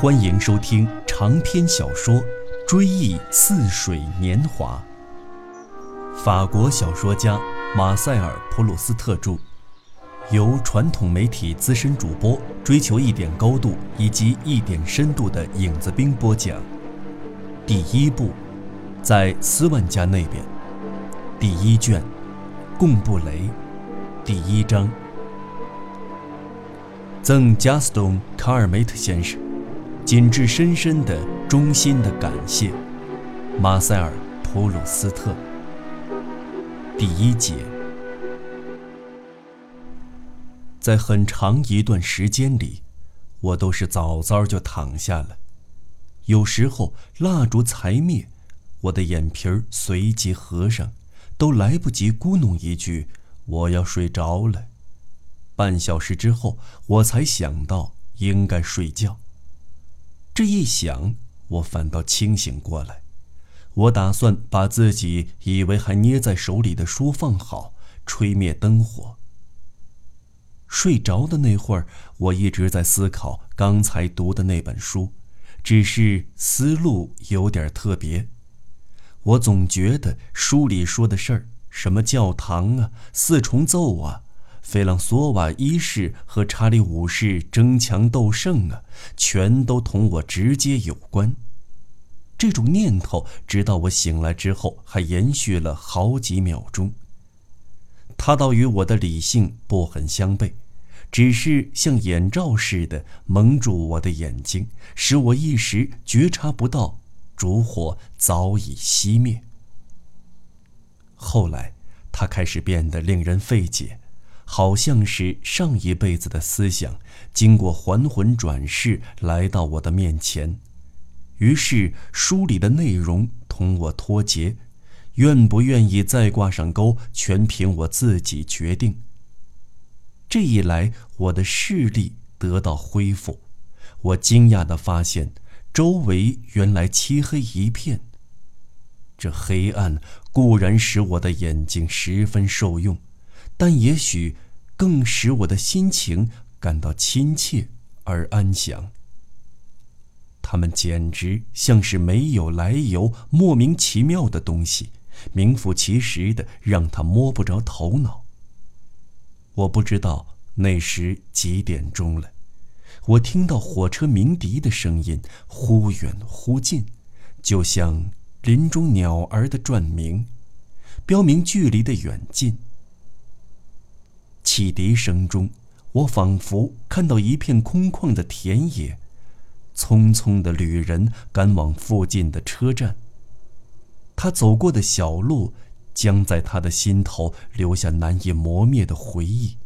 欢迎收听长篇小说《追忆似水年华》。法国小说家马塞尔·普鲁斯特著，由传统媒体资深主播追求一点高度以及一点深度的影子兵播讲。第一部，在斯万家那边。第一卷，贡布雷。第一章，赠加斯东·卡尔梅特先生。谨致深深的、衷心的感谢，马塞尔·普鲁斯特。第一节，在很长一段时间里，我都是早早就躺下了。有时候蜡烛才灭，我的眼皮儿随即合上，都来不及咕哝一句“我要睡着了”。半小时之后，我才想到应该睡觉。这一想，我反倒清醒过来。我打算把自己以为还捏在手里的书放好，吹灭灯火。睡着的那会儿，我一直在思考刚才读的那本书，只是思路有点特别。我总觉得书里说的事儿，什么教堂啊、四重奏啊。费朗索瓦一世和查理五世争强斗胜啊，全都同我直接有关。这种念头直到我醒来之后还延续了好几秒钟。它倒与我的理性不很相悖，只是像眼罩似的蒙住我的眼睛，使我一时觉察不到烛火早已熄灭。后来，它开始变得令人费解。好像是上一辈子的思想，经过还魂转世来到我的面前，于是书里的内容同我脱节，愿不愿意再挂上钩，全凭我自己决定。这一来，我的视力得到恢复，我惊讶地发现，周围原来漆黑一片。这黑暗固然使我的眼睛十分受用。但也许，更使我的心情感到亲切而安详。他们简直像是没有来由、莫名其妙的东西，名副其实的让他摸不着头脑。我不知道那时几点钟了，我听到火车鸣笛的声音忽远忽近，就像林中鸟儿的转鸣，标明距离的远近。汽笛声中，我仿佛看到一片空旷的田野，匆匆的旅人赶往附近的车站。他走过的小路，将在他的心头留下难以磨灭的回忆。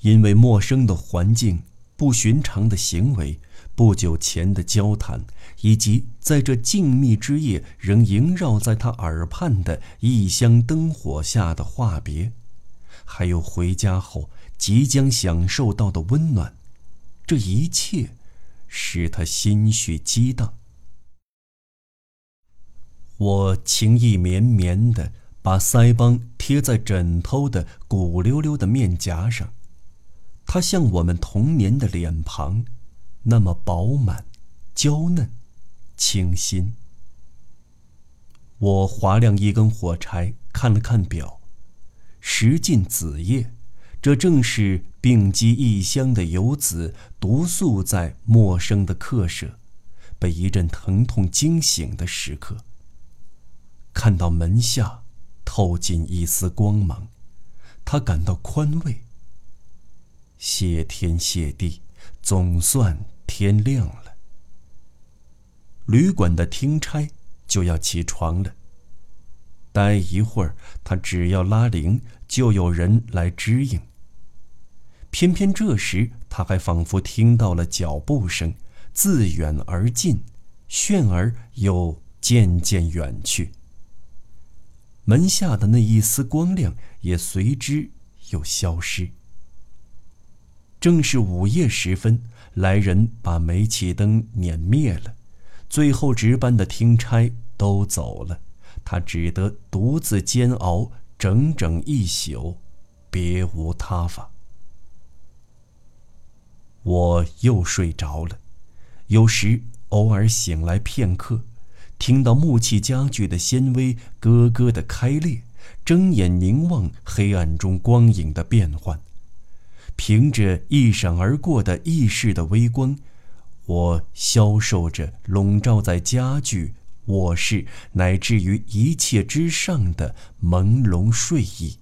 因为陌生的环境、不寻常的行为、不久前的交谈，以及在这静谧之夜仍萦绕在他耳畔的异乡灯火下的话别。还有回家后即将享受到的温暖，这一切使他心绪激荡。我情意绵绵地把腮帮贴在枕头的鼓溜溜的面颊上，它像我们童年的脸庞，那么饱满、娇嫩、清新。我划亮一根火柴，看了看表。时近子夜，这正是病机异乡的游子独宿在陌生的客舍，被一阵疼痛惊醒的时刻。看到门下透进一丝光芒，他感到宽慰。谢天谢地，总算天亮了。旅馆的听差就要起床了。待一会儿，他只要拉铃，就有人来支应。偏偏这时，他还仿佛听到了脚步声，自远而近，炫而又渐渐远去。门下的那一丝光亮也随之又消失。正是午夜时分，来人把煤气灯碾灭了，最后值班的听差都走了。他只得独自煎熬整整一宿，别无他法。我又睡着了，有时偶尔醒来片刻，听到木器家具的纤维咯咯的开裂，睁眼凝望黑暗中光影的变幻，凭着一闪而过的意识的微光，我消受着笼罩在家具、我是乃至于一切之上的朦胧睡意。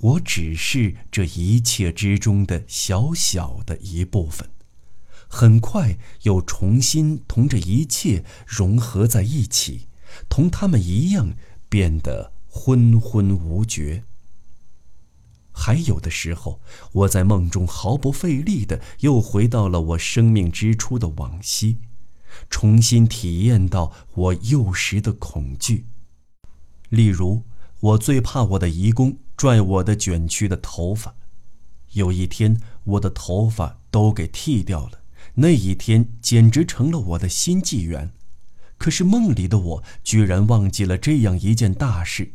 我只是这一切之中的小小的一部分，很快又重新同这一切融合在一起，同他们一样变得昏昏无觉。还有的时候，我在梦中毫不费力的又回到了我生命之初的往昔，重新体验到我幼时的恐惧，例如。我最怕我的姨公拽我的卷曲的头发。有一天，我的头发都给剃掉了，那一天简直成了我的新纪元。可是梦里的我居然忘记了这样一件大事，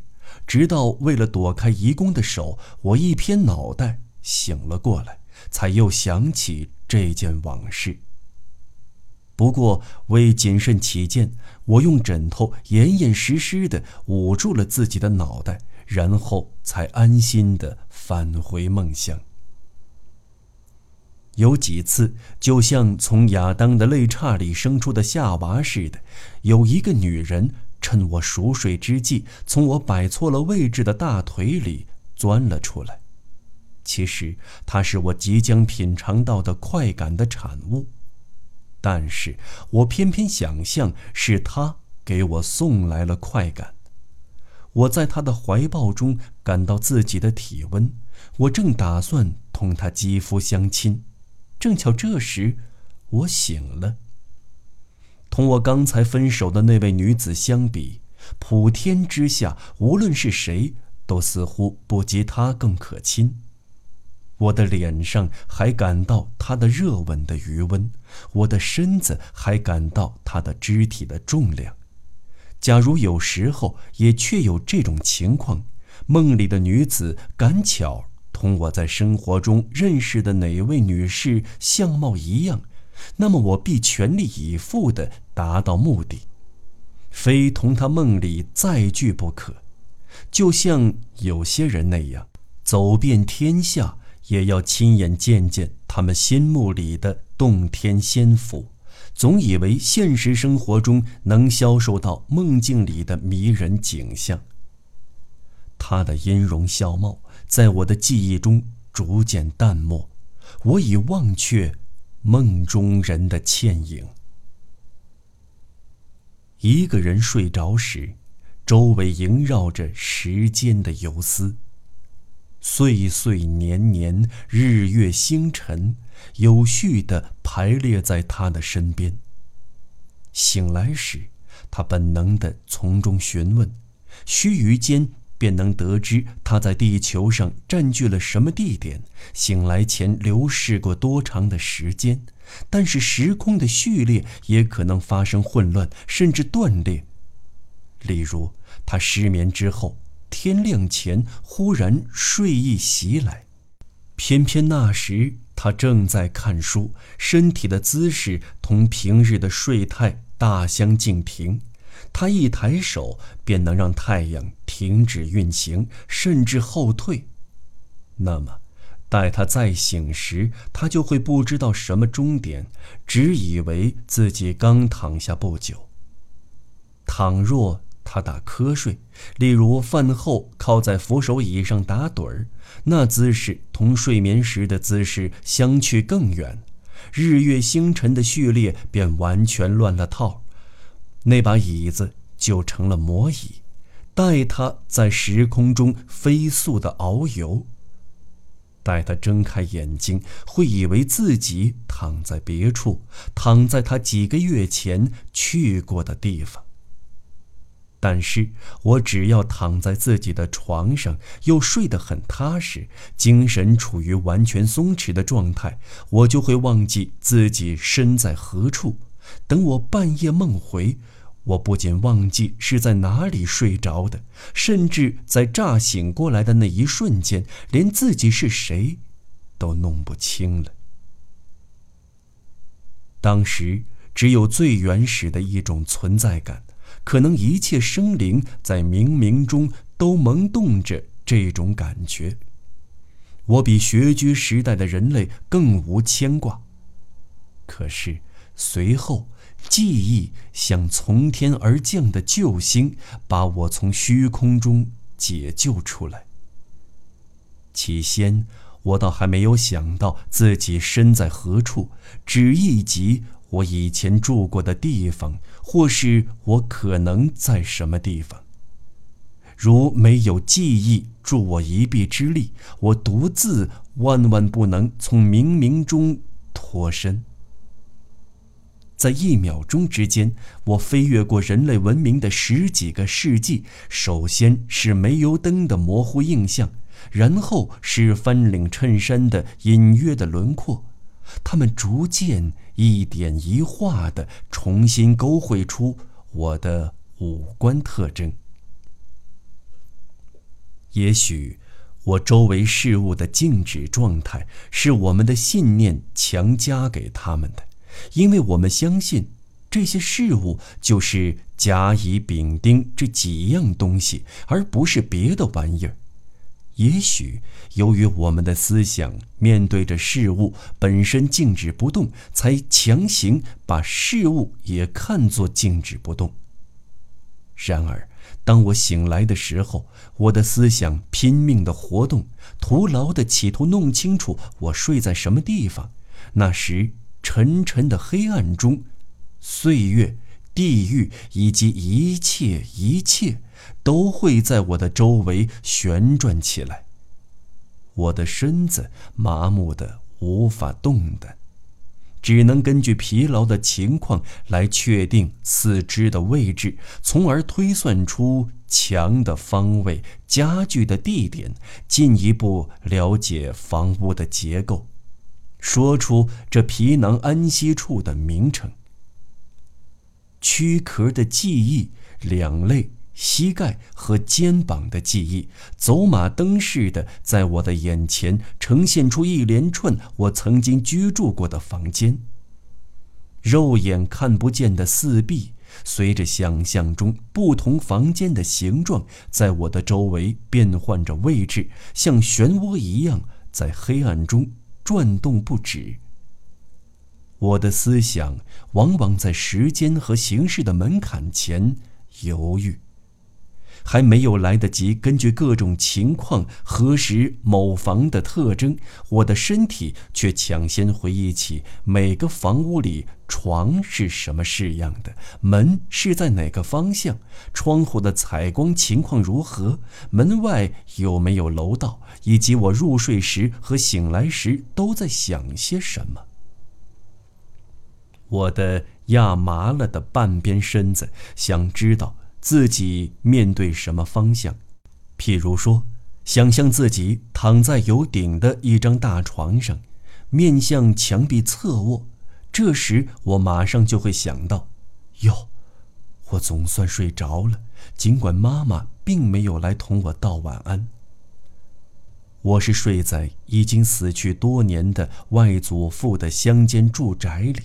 直到为了躲开姨公的手，我一偏脑袋醒了过来，才又想起这件往事。不过，为谨慎起见，我用枕头严严实实地捂住了自己的脑袋，然后才安心地返回梦乡。有几次，就像从亚当的肋叉里生出的夏娃似的，有一个女人趁我熟睡之际，从我摆错了位置的大腿里钻了出来。其实，她是我即将品尝到的快感的产物。但是我偏偏想象是他给我送来了快感，我在他的怀抱中感到自己的体温，我正打算同他肌肤相亲，正巧这时我醒了。同我刚才分手的那位女子相比，普天之下无论是谁，都似乎不及她更可亲。我的脸上还感到他的热吻的余温，我的身子还感到他的肢体的重量。假如有时候也确有这种情况，梦里的女子赶巧同我在生活中认识的哪位女士相貌一样，那么我必全力以赴地达到目的，非同她梦里再聚不可。就像有些人那样，走遍天下。也要亲眼见见他们心目里的洞天仙府，总以为现实生活中能销售到梦境里的迷人景象。他的音容笑貌在我的记忆中逐渐淡漠，我已忘却梦中人的倩影。一个人睡着时，周围萦绕着时间的游丝。岁岁年年，日月星辰，有序地排列在他的身边。醒来时，他本能地从中询问，须臾间便能得知他在地球上占据了什么地点，醒来前流逝过多长的时间。但是时空的序列也可能发生混乱，甚至断裂。例如，他失眠之后。天亮前，忽然睡意袭来，偏偏那时他正在看书，身体的姿势同平日的睡态大相径庭。他一抬手便能让太阳停止运行，甚至后退。那么，待他再醒时，他就会不知道什么终点，只以为自己刚躺下不久。倘若……他打瞌睡，例如饭后靠在扶手椅上打盹儿，那姿势同睡眠时的姿势相去更远，日月星辰的序列便完全乱了套，那把椅子就成了魔椅，待他在时空中飞速的遨游。待他睁开眼睛，会以为自己躺在别处，躺在他几个月前去过的地方。但是我只要躺在自己的床上，又睡得很踏实，精神处于完全松弛的状态，我就会忘记自己身在何处。等我半夜梦回，我不仅忘记是在哪里睡着的，甚至在乍醒过来的那一瞬间，连自己是谁，都弄不清了。当时只有最原始的一种存在感，可能一切生灵在冥冥中都萌动着这种感觉。我比穴居时代的人类更无牵挂。可是随后，记忆像从天而降的救星，把我从虚空中解救出来。起先，我倒还没有想到自己身在何处，只一急我以前住过的地方，或是我可能在什么地方。如没有记忆助我一臂之力，我独自万万不能从冥冥中脱身。在一秒钟之间，我飞越过人类文明的十几个世纪。首先是煤油灯的模糊印象，然后是翻领衬衫的隐约的轮廓，它们逐渐一点一画的重新勾绘出我的五官特征。也许，我周围事物的静止状态是我们的信念强加给他们的。因为我们相信，这些事物就是甲、乙、丙、丁这几样东西，而不是别的玩意儿。也许由于我们的思想面对着事物本身静止不动，才强行把事物也看作静止不动。然而，当我醒来的时候，我的思想拼命的活动，徒劳的企图弄清楚我睡在什么地方。那时。沉沉的黑暗中，岁月、地狱以及一切一切，都会在我的周围旋转起来。我的身子麻木的无法动弹，只能根据疲劳的情况来确定四肢的位置，从而推算出墙的方位、家具的地点，进一步了解房屋的结构。说出这皮囊安息处的名称。躯壳的记忆，两类、膝盖和肩膀的记忆，走马灯似的在我的眼前呈现出一连串我曾经居住过的房间。肉眼看不见的四壁，随着想象中不同房间的形状，在我的周围变换着位置，像漩涡一样在黑暗中。转动不止。我的思想往往在时间和形式的门槛前犹豫，还没有来得及根据各种情况核实某房的特征，我的身体却抢先回忆起每个房屋里床是什么式样的，门是在哪个方向，窗户的采光情况如何，门外有没有楼道。以及我入睡时和醒来时都在想些什么。我的压麻了的半边身子想知道自己面对什么方向，譬如说，想象自己躺在有顶的一张大床上，面向墙壁侧卧，这时我马上就会想到：哟，我总算睡着了，尽管妈妈并没有来同我道晚安。我是睡在已经死去多年的外祖父的乡间住宅里，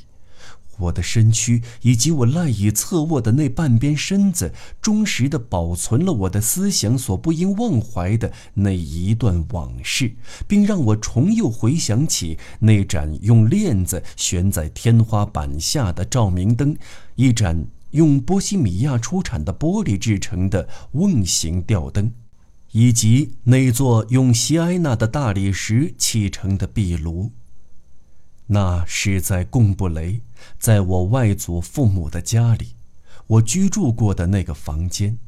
我的身躯以及我赖以侧卧的那半边身子，忠实地保存了我的思想所不应忘怀的那一段往事，并让我重又回想起那盏用链子悬在天花板下的照明灯，一盏用波西米亚出产的玻璃制成的瓮形吊灯。以及那座用锡埃纳的大理石砌成的壁炉。那是在贡布雷，在我外祖父母的家里，我居住过的那个房间，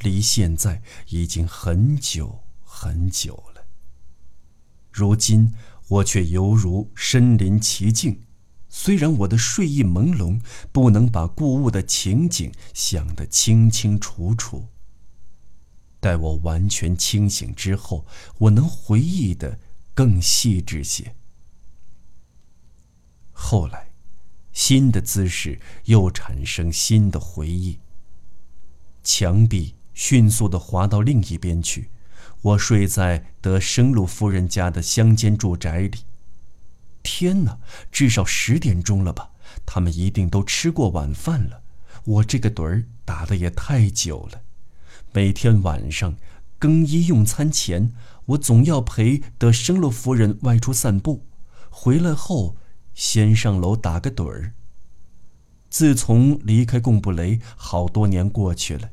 离现在已经很久很久了。如今我却犹如身临其境，虽然我的睡意朦胧，不能把故物的情景想得清清楚楚。待我完全清醒之后，我能回忆的更细致些。后来，新的姿势又产生新的回忆。墙壁迅速的滑到另一边去，我睡在德生路夫人家的乡间住宅里。天哪，至少十点钟了吧？他们一定都吃过晚饭了。我这个盹儿打的也太久了。每天晚上更衣用餐前，我总要陪德生路夫人外出散步，回来后先上楼打个盹儿。自从离开贡布雷，好多年过去了，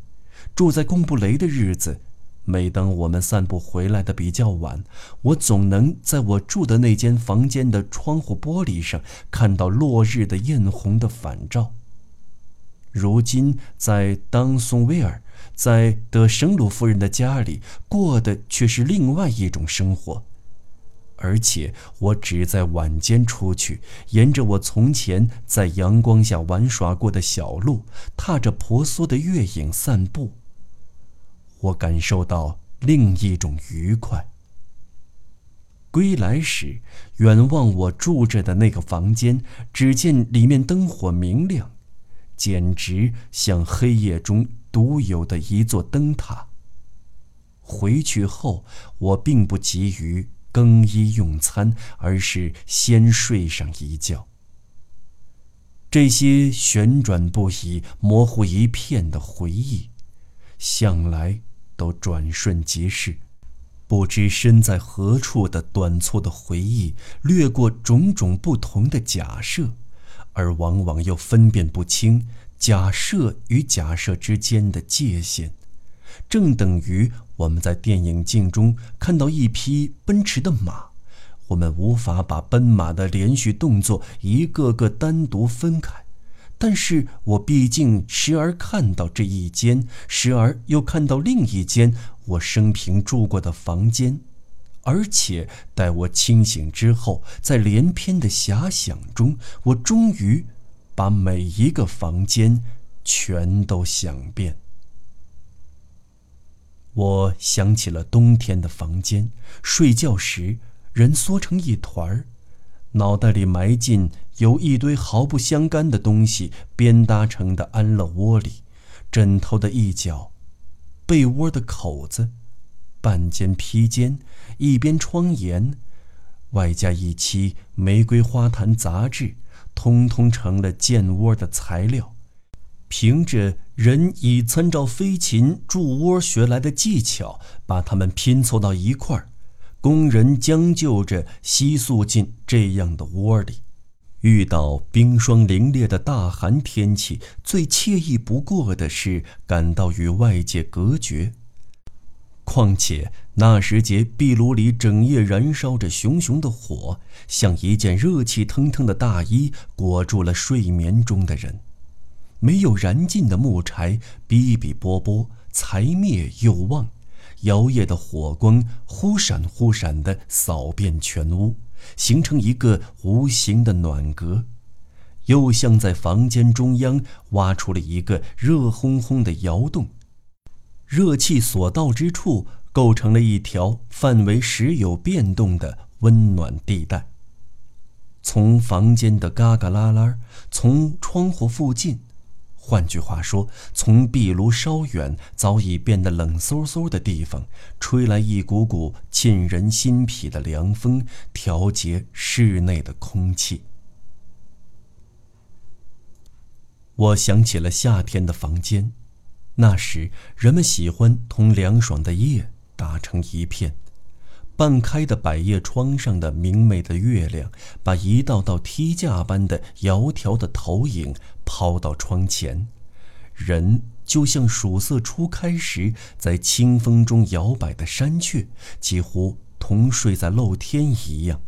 住在贡布雷的日子。每当我们散步回来的比较晚，我总能在我住的那间房间的窗户玻璃上看到落日的艳红的反照。如今在当松威尔，在德生鲁夫人的家里过的却是另外一种生活，而且我只在晚间出去，沿着我从前在阳光下玩耍过的小路，踏着婆娑的月影散步。我感受到另一种愉快。归来时，远望我住着的那个房间，只见里面灯火明亮，简直像黑夜中独有的一座灯塔。回去后，我并不急于更衣用餐，而是先睡上一觉。这些旋转不已、模糊一片的回忆，向来。都转瞬即逝，不知身在何处的短促的回忆，掠过种种不同的假设，而往往又分辨不清假设与假设之间的界限，正等于我们在电影镜中看到一匹奔驰的马，我们无法把奔马的连续动作一个个单独分开。但是我毕竟时而看到这一间，时而又看到另一间我生平住过的房间，而且待我清醒之后，在连篇的遐想中，我终于把每一个房间全都想遍。我想起了冬天的房间，睡觉时人缩成一团儿。脑袋里埋进由一堆毫不相干的东西编搭成的安乐窝里，枕头的一角，被窝的口子，半间披肩，一边窗沿，外加一期《玫瑰花坛》杂志，通通成了建窝的材料。凭着人以参照飞禽筑窝学来的技巧，把它们拼凑到一块儿。工人将就着吸宿进这样的窝里，遇到冰霜凌冽的大寒天气，最惬意不过的是感到与外界隔绝。况且那时节壁炉里整夜燃烧着熊熊的火，像一件热气腾腾的大衣裹住了睡眠中的人。没有燃尽的木柴，哔哔啵啵，才灭又旺。摇曳的火光忽闪忽闪地扫遍全屋，形成一个无形的暖阁，又像在房间中央挖出了一个热烘烘的窑洞，热气所到之处，构成了一条范围时有变动的温暖地带。从房间的嘎嘎啦啦，从窗户附近。换句话说，从壁炉稍远、早已变得冷飕飕的地方，吹来一股股沁人心脾的凉风，调节室内的空气。我想起了夏天的房间，那时人们喜欢同凉爽的夜打成一片。半开的百叶窗上的明媚的月亮，把一道道梯架般的窈窕的投影抛到窗前，人就像曙色初开时在清风中摇摆的山雀，几乎同睡在露天一样。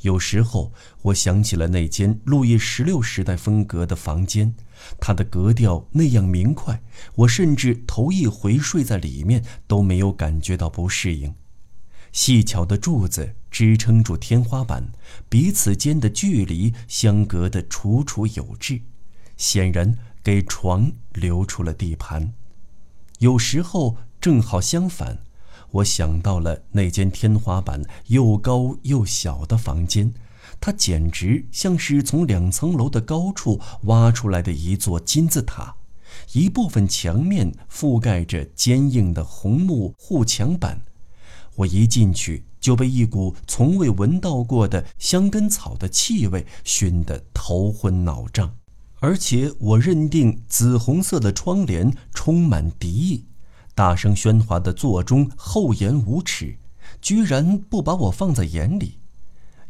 有时候，我想起了那间路易十六时代风格的房间，它的格调那样明快，我甚至头一回睡在里面都没有感觉到不适应。细巧的柱子支撑住天花板，彼此间的距离相隔得楚楚有致，显然给床留出了地盘。有时候正好相反，我想到了那间天花板又高又小的房间，它简直像是从两层楼的高处挖出来的一座金字塔，一部分墙面覆盖着坚硬的红木护墙板。我一进去就被一股从未闻到过的香根草的气味熏得头昏脑胀，而且我认定紫红色的窗帘充满敌意，大声喧哗的座钟厚颜无耻，居然不把我放在眼里。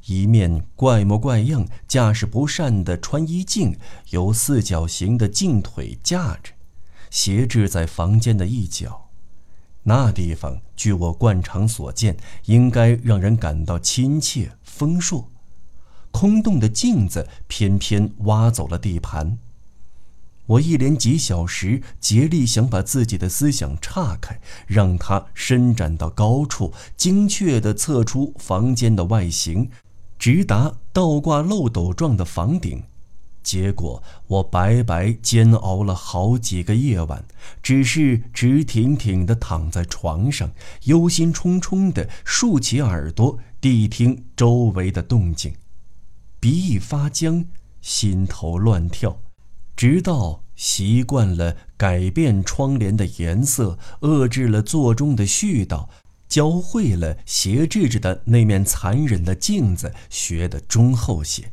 一面怪模怪样、架势不善的穿衣镜，由四角形的镜腿架着，斜置在房间的一角。那地方，据我惯常所见，应该让人感到亲切丰硕。空洞的镜子偏偏挖走了地盘。我一连几小时竭力想把自己的思想岔开，让它伸展到高处，精确地测出房间的外形，直达倒挂漏斗状的房顶。结果我白白煎熬了好几个夜晚，只是直挺挺地躺在床上，忧心忡忡地竖起耳朵谛听周围的动静，鼻翼发僵，心头乱跳，直到习惯了改变窗帘的颜色，遏制了座中的絮叨，教会了斜置着的那面残忍的镜子，学得忠厚些。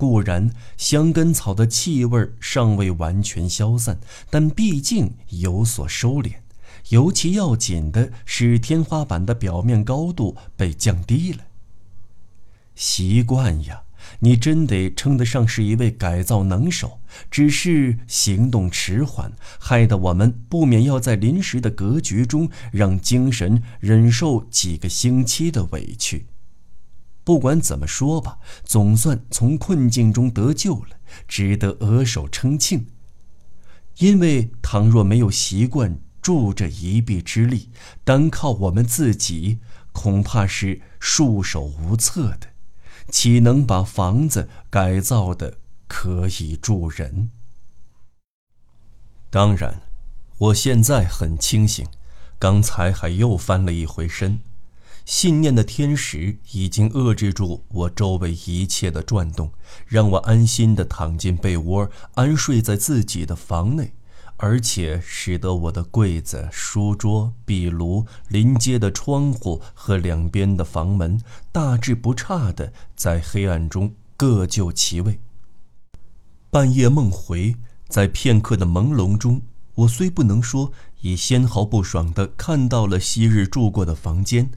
固然香根草的气味尚未完全消散，但毕竟有所收敛。尤其要紧的是，天花板的表面高度被降低了。习惯呀，你真得称得上是一位改造能手，只是行动迟缓，害得我们不免要在临时的格局中，让精神忍受几个星期的委屈。不管怎么说吧，总算从困境中得救了，值得额手称庆。因为倘若没有习惯助这一臂之力，单靠我们自己，恐怕是束手无策的，岂能把房子改造的可以住人？当然，我现在很清醒，刚才还又翻了一回身。信念的天使已经遏制住我周围一切的转动，让我安心地躺进被窝，安睡在自己的房内，而且使得我的柜子、书桌、壁炉、临街的窗户和两边的房门大致不差地在黑暗中各就其位。半夜梦回，在片刻的朦胧中，我虽不能说已纤毫不爽地看到了昔日住过的房间。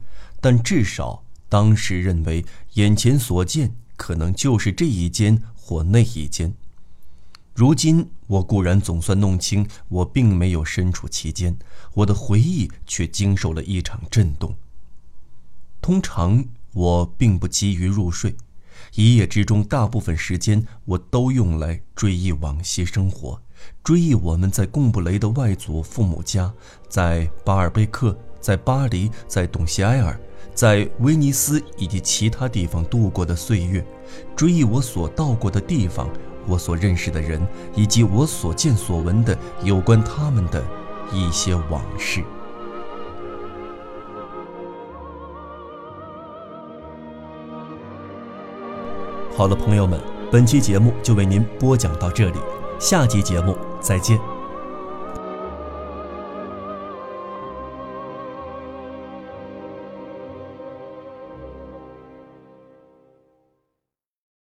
但至少当时认为眼前所见可能就是这一间或那一间。如今我固然总算弄清我并没有身处其间，我的回忆却经受了一场震动。通常我并不急于入睡，一夜之中大部分时间我都用来追忆往昔生活，追忆我们在贡布雷的外祖父母家，在巴尔贝克，在巴黎，在董西埃尔。在威尼斯以及其他地方度过的岁月，追忆我所到过的地方，我所认识的人，以及我所见所闻的有关他们的一些往事。好了，朋友们，本期节目就为您播讲到这里，下集节目再见。